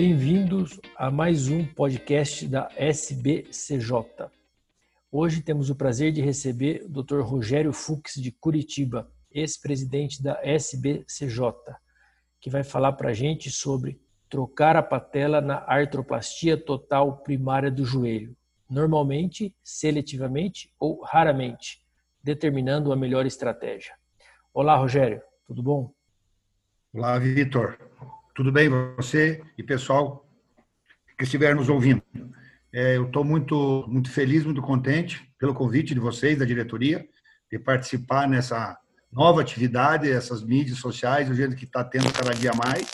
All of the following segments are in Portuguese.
Bem-vindos a mais um podcast da SBCJ. Hoje temos o prazer de receber o Dr. Rogério Fux de Curitiba, ex-presidente da SBCJ, que vai falar para a gente sobre trocar a patela na artroplastia total primária do joelho, normalmente, seletivamente ou raramente, determinando a melhor estratégia. Olá, Rogério, tudo bom? Olá, Vitor. Tudo bem você e pessoal que estiver nos ouvindo? É, eu estou muito, muito feliz, muito contente pelo convite de vocês, da diretoria, de participar nessa nova atividade, essas mídias sociais, do jeito que está tendo cada dia mais.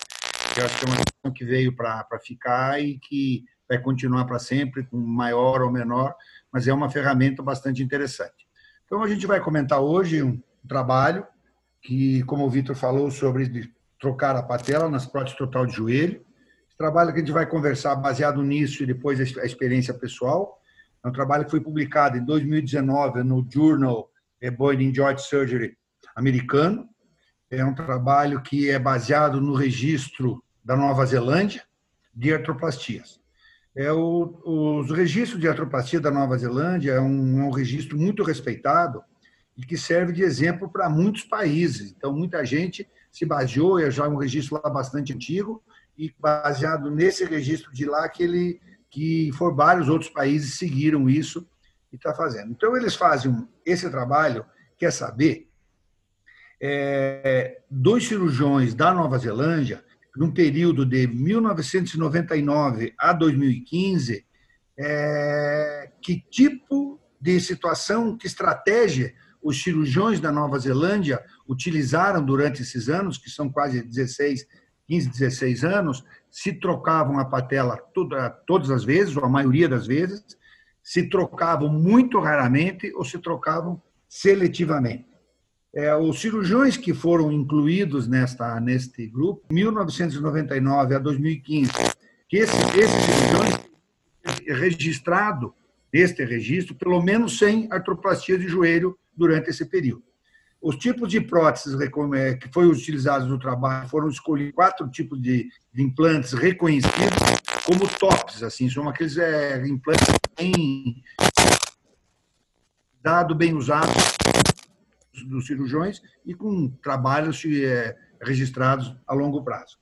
Eu acho que é uma questão que veio para ficar e que vai continuar para sempre, com maior ou menor, mas é uma ferramenta bastante interessante. Então, a gente vai comentar hoje um trabalho que, como o Vitor falou, sobre trocar a patela nas próteses total de joelho. Esse trabalho que a gente vai conversar baseado nisso e depois a experiência pessoal. É um trabalho que foi publicado em 2019 no Journal Bone Joint Surgery americano. É um trabalho que é baseado no registro da Nova Zelândia de artroplastias. É o, os registros de artroplastia da Nova Zelândia é um, é um registro muito respeitado e que serve de exemplo para muitos países. Então, muita gente se baseou, é já um registro lá bastante antigo, e baseado nesse registro de lá que ele que for vários outros países seguiram isso e está fazendo. Então eles fazem esse trabalho, quer saber, é, dois cirurgiões da Nova Zelândia, num período de 1999 a 2015, é, que tipo de situação, que estratégia os cirurgiões da Nova Zelândia utilizaram durante esses anos, que são quase 16, 15, 16 anos, se trocavam a patela toda, todas as vezes, ou a maioria das vezes, se trocavam muito raramente ou se trocavam seletivamente. É, os cirurgiões que foram incluídos nesta, neste grupo, 1999 a 2015, que esse, esses cirurgiões registrado neste registro pelo menos 100 artroplastia de joelho durante esse período. Os tipos de próteses é, que foram utilizados no trabalho foram escolhidos quatro tipos de, implantes reconhecidos como tops, assim, são aqueles é, implantes bem dado, bem usados dos cirurgiões e com trabalhos é, registrados a longo prazo.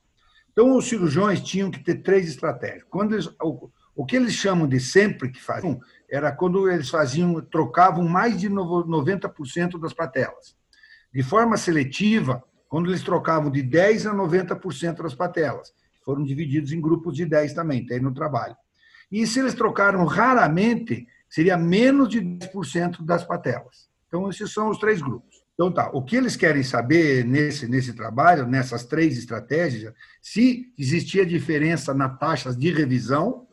Então, os cirurgiões tinham que ter três estratégias. Quando eles, o, o que eles chamam de sempre que faziam era quando eles faziam, trocavam mais de 90% das patelas. De forma seletiva, quando eles trocavam de 10% a 90% das patelas. Foram divididos em grupos de 10 também, tem no trabalho. E se eles trocaram raramente, seria menos de 10% das patelas. Então, esses são os três grupos. Então, tá. O que eles querem saber nesse, nesse trabalho, nessas três estratégias, se existia diferença na taxas de revisão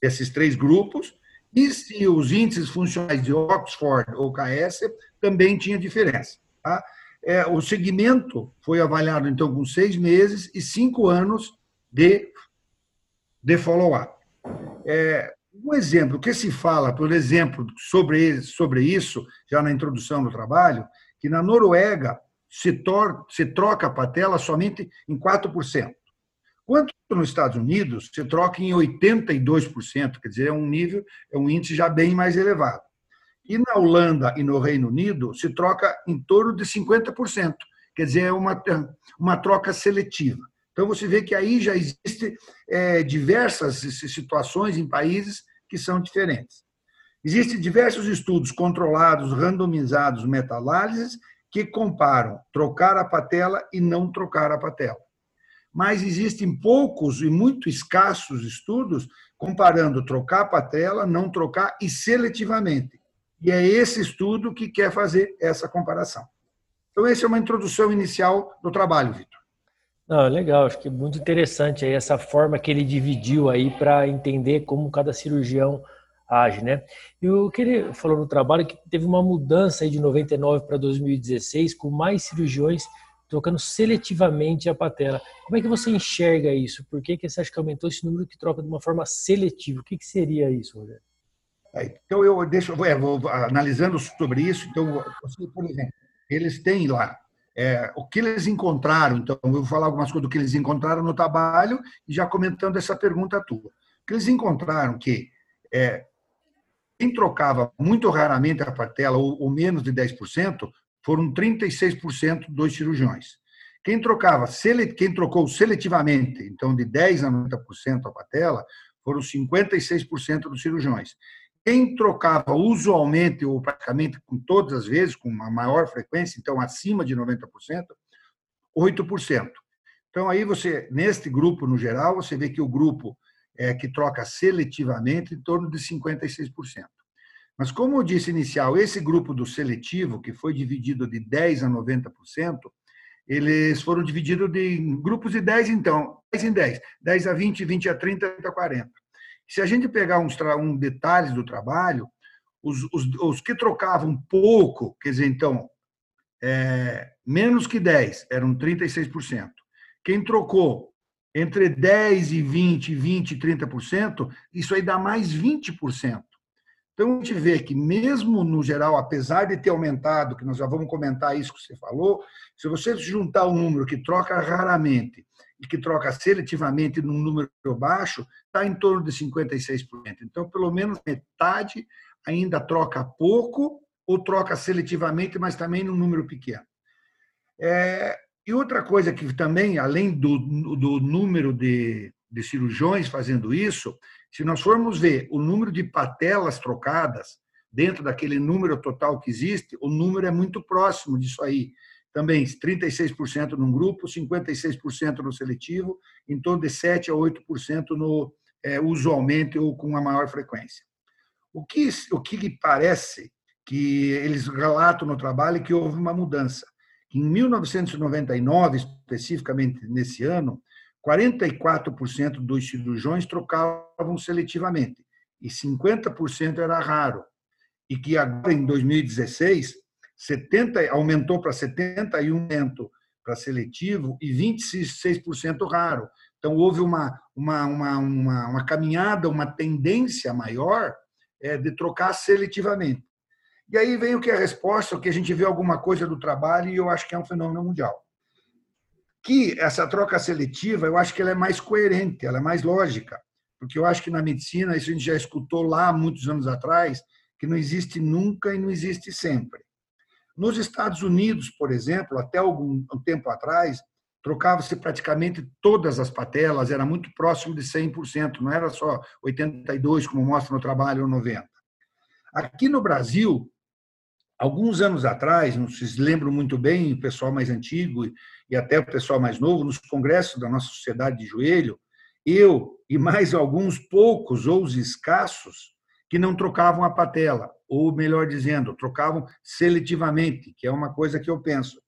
desses três grupos e se os índices funcionais de Oxford ou KS também tinha diferença. Tá? É, o segmento foi avaliado, então, com seis meses e cinco anos de, de follow-up. É, um exemplo que se fala, por exemplo, sobre, sobre isso, já na introdução do trabalho, que na Noruega se, tor se troca a patela somente em 4%. Quanto nos Estados Unidos, se troca em 82%, quer dizer, é um nível, é um índice já bem mais elevado. E na Holanda e no Reino Unido, se troca em torno de 50%, quer dizer, é uma, uma troca seletiva. Então, você vê que aí já existem é, diversas situações em países que são diferentes. Existem diversos estudos controlados, randomizados, meta-análises, que comparam trocar a patela e não trocar a patela mas existem poucos e muito escassos estudos comparando trocar patela, não trocar e seletivamente. E é esse estudo que quer fazer essa comparação. Então, essa é uma introdução inicial do trabalho, Vitor. Não, legal, acho que é muito interessante aí essa forma que ele dividiu aí para entender como cada cirurgião age, né? E o que ele falou no trabalho é que teve uma mudança aí de 99 para 2016 com mais cirurgiões trocando seletivamente a patela. Como é que você enxerga isso? Por que, que você acha que aumentou esse número que troca de uma forma seletiva? O que, que seria isso, Rogério? É, então, eu deixo, eu vou, analisando sobre isso. Então, por exemplo, eles têm lá é, o que eles encontraram. Então, eu vou falar algumas coisas do que eles encontraram no trabalho e já comentando essa pergunta tua. O que eles encontraram que é, quem trocava muito raramente a patela, ou, ou menos de 10%, foram 36% dos cirurgiões. Quem trocava, quem trocou seletivamente, então de 10 a 90% a patela, foram 56% dos cirurgiões. Quem trocava usualmente ou praticamente com todas as vezes, com uma maior frequência, então acima de 90%, 8%. Então aí você, neste grupo no geral, você vê que o grupo é, que troca seletivamente em torno de 56%. Mas como eu disse inicial, esse grupo do seletivo, que foi dividido de 10 a 90%, eles foram divididos em grupos de 10, então, 10 em 10, 10 a 20, 20 a 30, 30 a 40. Se a gente pegar uns um detalhes do trabalho, os, os, os, que trocavam pouco, quer dizer, então, é, menos que 10, eram 36%. Quem trocou entre 10 e 20, 20 e 30%, isso aí dá mais 20%. Então, a gente vê que, mesmo no geral, apesar de ter aumentado, que nós já vamos comentar isso que você falou, se você juntar um número que troca raramente e que troca seletivamente num número baixo, está em torno de 56%. Então, pelo menos metade ainda troca pouco ou troca seletivamente, mas também num número pequeno. É, e outra coisa que também, além do, do número de, de cirurgiões fazendo isso, se nós formos ver o número de patelas trocadas dentro daquele número total que existe, o número é muito próximo disso aí. Também 36% num grupo, 56% no seletivo, em torno de 7 a 8% no é, usualmente ou com a maior frequência. O que o que parece que eles relatam no trabalho é que houve uma mudança. Em 1999, especificamente nesse ano, 44% dos cirurgiões trocavam seletivamente e 50% era raro. E que agora, em 2016, 70, aumentou para 71% para seletivo e 26% raro. Então, houve uma, uma, uma, uma, uma caminhada, uma tendência maior é, de trocar seletivamente. E aí vem o que é a resposta, o que a gente vê alguma coisa do trabalho, e eu acho que é um fenômeno mundial que essa troca seletiva, eu acho que ela é mais coerente, ela é mais lógica, porque eu acho que na medicina, isso a gente já escutou lá muitos anos atrás, que não existe nunca e não existe sempre. Nos Estados Unidos, por exemplo, até algum tempo atrás, trocava-se praticamente todas as patelas, era muito próximo de 100%, não era só 82, como mostra no trabalho, ou 90. Aqui no Brasil, alguns anos atrás, não se lembram muito bem, o pessoal mais antigo e até o pessoal mais novo, nos congressos da nossa sociedade de joelho, eu e mais alguns poucos ou os escassos que não trocavam a patela, ou melhor dizendo, trocavam seletivamente, que é uma coisa que eu penso.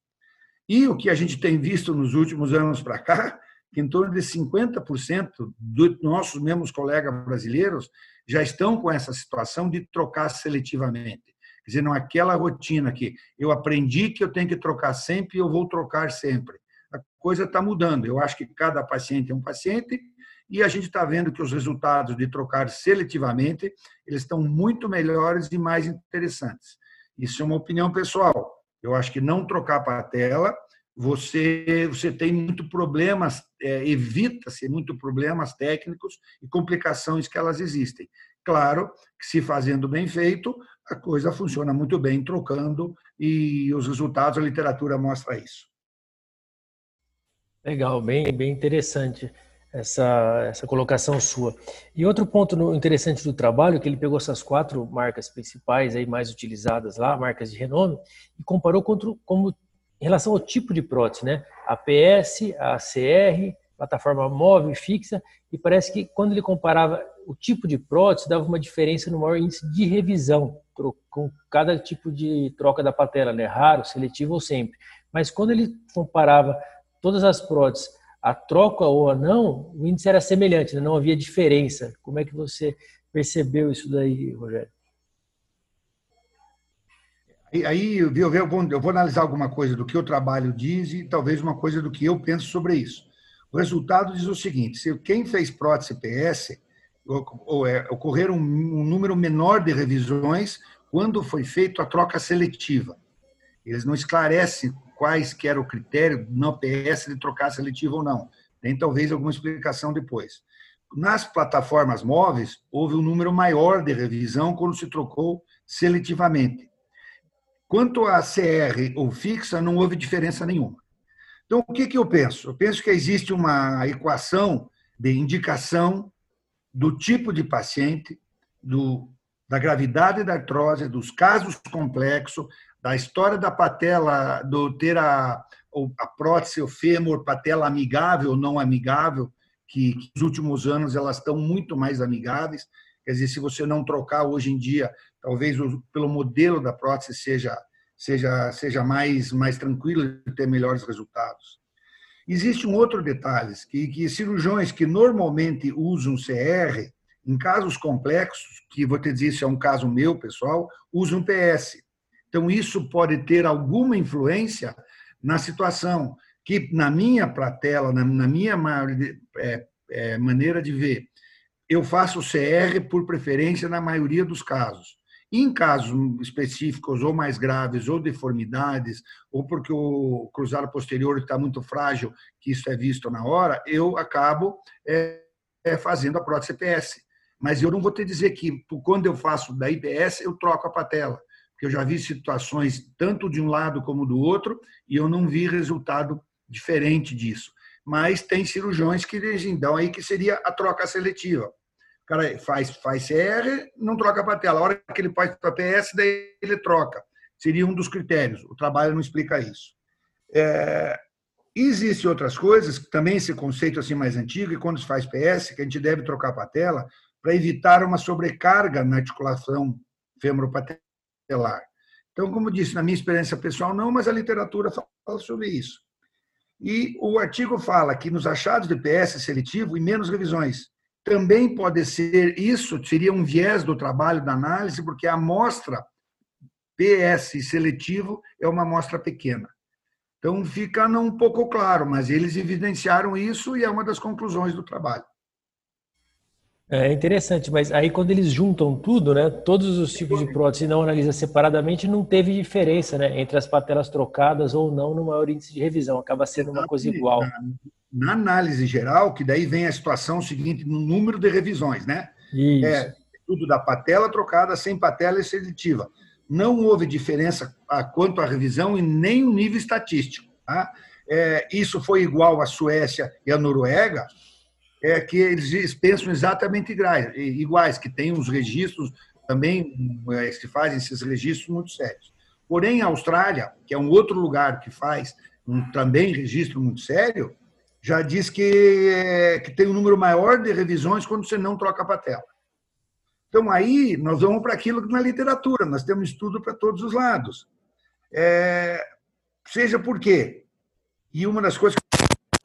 E o que a gente tem visto nos últimos anos para cá, que em torno de 50% dos nossos mesmos colegas brasileiros já estão com essa situação de trocar seletivamente. Quer dizer, não é aquela rotina que eu aprendi que eu tenho que trocar sempre e eu vou trocar sempre. A coisa está mudando. Eu acho que cada paciente é um paciente e a gente está vendo que os resultados de trocar seletivamente eles estão muito melhores e mais interessantes. Isso é uma opinião pessoal. Eu acho que não trocar patela, você você tem muito problemas, é, evita-se muito problemas técnicos e complicações que elas existem. Claro que se fazendo bem feito, a coisa funciona muito bem trocando e os resultados, a literatura mostra isso. Legal, bem, bem interessante essa, essa colocação sua. E outro ponto interessante do trabalho é que ele pegou essas quatro marcas principais aí mais utilizadas lá, marcas de renome, e comparou contra, como em relação ao tipo de prótese, né? A PS, a CR, plataforma móvel e fixa, e parece que quando ele comparava o tipo de prótese dava uma diferença no maior índice de revisão com cada tipo de troca da patela, né? raro, seletivo ou sempre. Mas quando ele comparava todas as próteses, a troca ou a não, o índice era semelhante, né? não havia diferença. Como é que você percebeu isso daí, Rogério? Aí eu vou, eu vou analisar alguma coisa do que o trabalho diz e talvez uma coisa do que eu penso sobre isso. O resultado diz o seguinte: se quem fez prótese PS é, ocorreram um número menor de revisões quando foi feita a troca seletiva. Eles não esclarecem quais que era o critério no PS de trocar seletivo ou não. Tem talvez alguma explicação depois. Nas plataformas móveis, houve um número maior de revisão quando se trocou seletivamente. Quanto à CR ou fixa, não houve diferença nenhuma. Então, o que, que eu penso? Eu penso que existe uma equação de indicação do tipo de paciente, do, da gravidade da artrose, dos casos complexos, da história da patela, do ter a, a prótese, o fêmur, patela amigável ou não amigável, que, que nos últimos anos elas estão muito mais amigáveis. Quer dizer, se você não trocar hoje em dia, talvez pelo modelo da prótese seja seja seja mais mais tranquilo e ter melhores resultados. Existe um outro detalhe que, que cirurgiões que normalmente usam CR em casos complexos, que vou te dizer, isso é um caso meu, pessoal, usam PS. Então, isso pode ter alguma influência na situação, que na minha platela, na, minha é, é, maneira de ver, eu faço CR por preferência na maioria dos casos. Em casos específicos ou mais graves, ou deformidades, ou porque o cruzado posterior está muito frágil, que isso é visto na hora, eu acabo é, é, fazendo a prótese PS. Mas eu não vou te dizer que quando eu faço da IPS, eu troco a patela, porque eu já vi situações tanto de um lado como do outro e eu não vi resultado diferente disso. Mas tem cirurgiões que dão aí que seria a troca seletiva. Cara faz, faz CR, não troca a patela. A hora que ele faz para PS, daí ele troca. Seria um dos critérios. O trabalho não explica isso. É, Existem outras coisas, também esse conceito assim mais antigo, e quando se faz PS, que a gente deve trocar a patela, para evitar uma sobrecarga na articulação femoropatelar. Então, como disse, na minha experiência pessoal, não, mas a literatura fala sobre isso. E o artigo fala que nos achados de PS seletivo e menos revisões. Também pode ser isso, seria um viés do trabalho da análise, porque a amostra PS seletivo é uma amostra pequena. Então fica não um pouco claro, mas eles evidenciaram isso e é uma das conclusões do trabalho. É interessante, mas aí quando eles juntam tudo, né, todos os tipos de prótese não analisam separadamente, não teve diferença, né, entre as patelas trocadas ou não no maior índice de revisão, acaba sendo uma coisa igual. Na, análise geral, que daí vem a situação seguinte no número de revisões, né? Isso. É tudo da patela trocada sem patela seletiva. Não houve diferença quanto à revisão e nem o nível estatístico. Tá? É, isso foi igual à Suécia e à Noruega, é que eles pensam exatamente iguais, que tem os registros também é, se fazem esses registros muito sérios. Porém, a Austrália, que é um outro lugar que faz um também registro muito sério, já diz que, é, que tem um número maior de revisões quando você não troca a patela. Então, aí nós vamos para aquilo que na literatura, nós temos estudo para todos os lados. É, seja por quê? E uma das coisas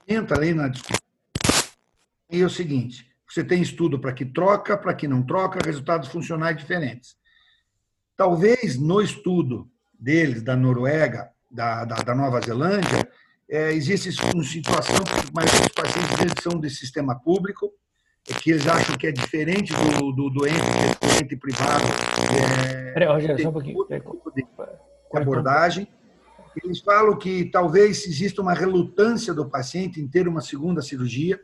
que entra ali na discussão é o seguinte: você tem estudo para que troca, para que não troca, resultados funcionais diferentes. Talvez no estudo deles, da Noruega, da, da, da Nova Zelândia, é, existe uma situação que mas os pacientes são de sistema público, é que eles acham que é diferente do, do doente, do doente privado. É, Peraí, Rogério, só um pouquinho. De abordagem. Eles falam que talvez exista uma relutância do paciente em ter uma segunda cirurgia,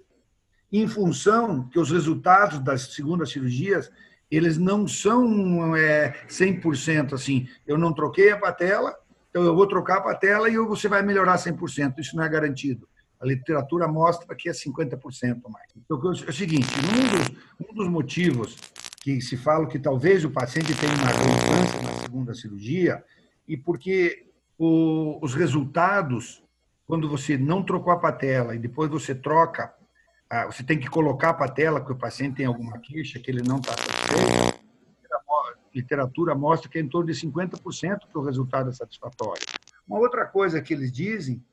em função que os resultados das segundas cirurgias eles não são é, 100% assim. Eu não troquei a patela, então eu vou trocar a patela e você vai melhorar 100%. Isso não é garantido. A literatura mostra que é 50% mais. Então, é o seguinte, um dos, um dos motivos que se fala que talvez o paciente tenha uma relutância na segunda cirurgia e porque o, os resultados, quando você não trocou a patela e depois você troca ah, você tem que colocar para a tela que o paciente tem alguma queixa, que ele não está satisfeito. Literatura mostra que é em torno de 50% que o resultado é satisfatório. Uma outra coisa que eles dizem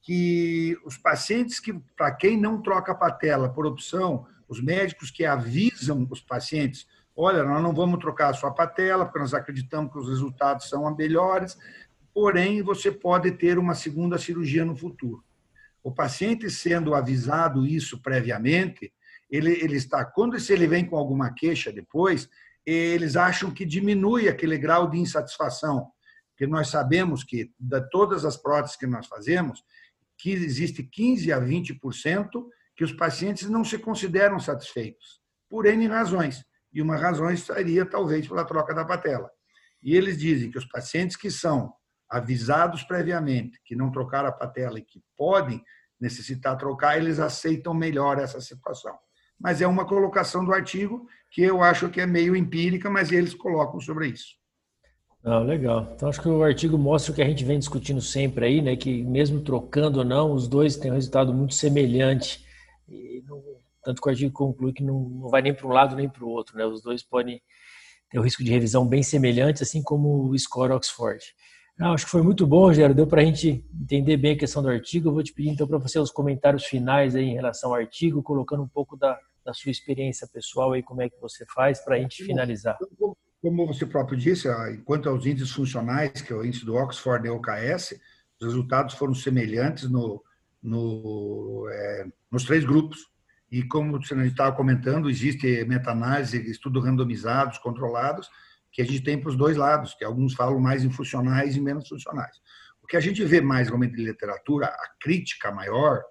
que os pacientes que para quem não troca a patela por opção, os médicos que avisam os pacientes, olha, nós não vamos trocar a sua patela porque nós acreditamos que os resultados são melhores, porém você pode ter uma segunda cirurgia no futuro. O paciente sendo avisado isso previamente, ele, ele está, quando se ele vem com alguma queixa depois, eles acham que diminui aquele grau de insatisfação. Porque nós sabemos que, de todas as próteses que nós fazemos, que existe 15 a 20% que os pacientes não se consideram satisfeitos, por N razões. E uma razão seria, talvez, pela troca da patela. E eles dizem que os pacientes que são avisados previamente, que não trocaram a patela e que podem necessitar trocar, eles aceitam melhor essa situação. Mas é uma colocação do artigo que eu acho que é meio empírica, mas eles colocam sobre isso. Ah, legal. Então acho que o artigo mostra o que a gente vem discutindo sempre aí, né? Que mesmo trocando ou não, os dois têm um resultado muito semelhante. Não, tanto que o artigo conclui que não, não vai nem para um lado nem para o outro, né? Os dois podem ter o risco de revisão bem semelhante, assim como o score Oxford. Acho que foi muito bom, Rogério. Deu para a gente entender bem a questão do artigo. Eu vou te pedir então para você os comentários finais aí em relação ao artigo, colocando um pouco da, da sua experiência pessoal aí, como é que você faz para a gente finalizar. Como você próprio disse, quanto aos índices funcionais, que é o índice do Oxford e OKS, os resultados foram semelhantes no, no, é, nos três grupos. E como você estava comentando, existe meta-análise, estudo randomizados, controlados, que a gente tem para os dois lados, que alguns falam mais em funcionais e menos funcionais. O que a gente vê mais realmente em literatura, a crítica maior,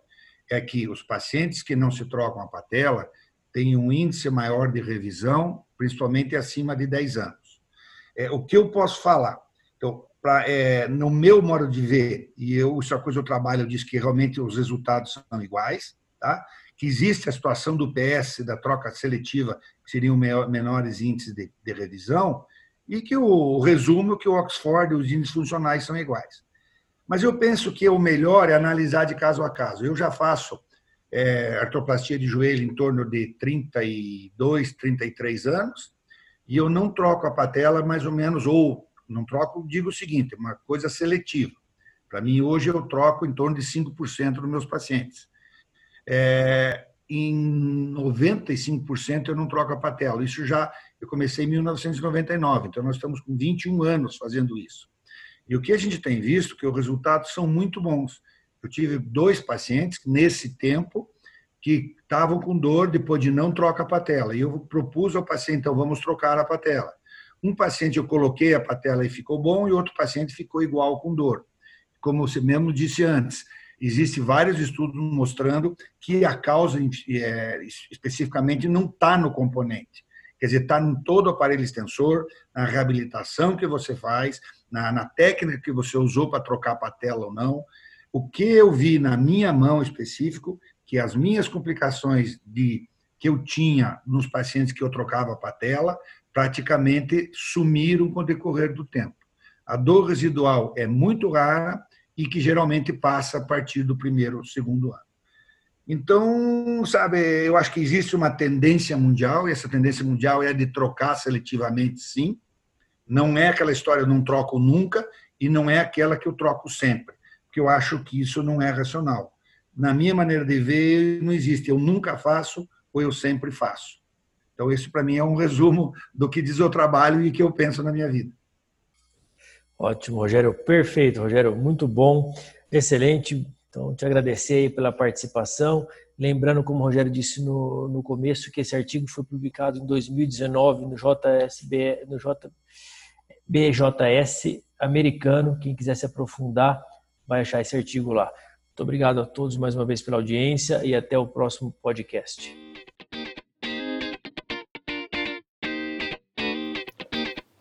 é que os pacientes que não se trocam a patela têm um índice maior de revisão principalmente acima de 10 anos. É, o que eu posso falar? Então, pra, é, no meu modo de ver, e eu, isso é coisa que eu trabalho, eu disse que realmente os resultados são iguais, tá? que existe a situação do PS, da troca seletiva, que seriam menores índices de, de revisão, e que o, resumo que o Oxford, os índices funcionais são iguais. Mas eu penso que o melhor é analisar de caso a caso. Eu já faço é, artroplastia de joelho em torno de 32, 33 anos, e eu não troco a patela mais ou menos, ou não troco, digo o seguinte, uma coisa seletiva. Para mim, hoje eu troco em torno de 5% dos meus pacientes. É, em 95% eu não troco a patela. Isso já, eu comecei em 1999, então nós estamos com 21 anos fazendo isso. E o que a gente tem visto, que os resultados são muito bons. Eu tive dois pacientes nesse tempo que estavam com dor depois de não troca a patela. E eu propus ao paciente, então vamos trocar a patela. Um paciente eu coloquei a patela e ficou bom, e outro paciente ficou igual com dor. Como você mesmo disse antes, existem vários estudos mostrando que a causa é, especificamente não está no componente. Quer dizer, está em todo o aparelho extensor, na reabilitação que você faz, na, na técnica que você usou para trocar a patela ou não. O que eu vi na minha mão específico, que as minhas complicações de que eu tinha nos pacientes que eu trocava a patela, praticamente sumiram com o decorrer do tempo. A dor residual é muito rara e que geralmente passa a partir do primeiro ou segundo ano. Então, sabe, eu acho que existe uma tendência mundial, e essa tendência mundial é de trocar seletivamente, sim. Não é aquela história, eu não troco nunca, e não é aquela que eu troco sempre porque eu acho que isso não é racional. Na minha maneira de ver, não existe eu nunca faço ou eu sempre faço. Então, isso para mim é um resumo do que diz o trabalho e que eu penso na minha vida. Ótimo, Rogério. Perfeito, Rogério. Muito bom, excelente. Então, te agradecer pela participação. Lembrando, como o Rogério disse no, no começo, que esse artigo foi publicado em 2019 no JSB, no JBJS americano. Quem quiser se aprofundar, vai achar esse artigo lá. Muito obrigado a todos mais uma vez pela audiência e até o próximo podcast.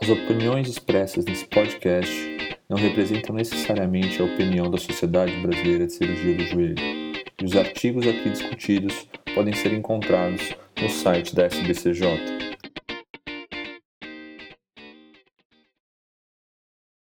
As opiniões expressas nesse podcast não representam necessariamente a opinião da Sociedade Brasileira de Cirurgia do Joelho, e os artigos aqui discutidos podem ser encontrados no site da SBCJ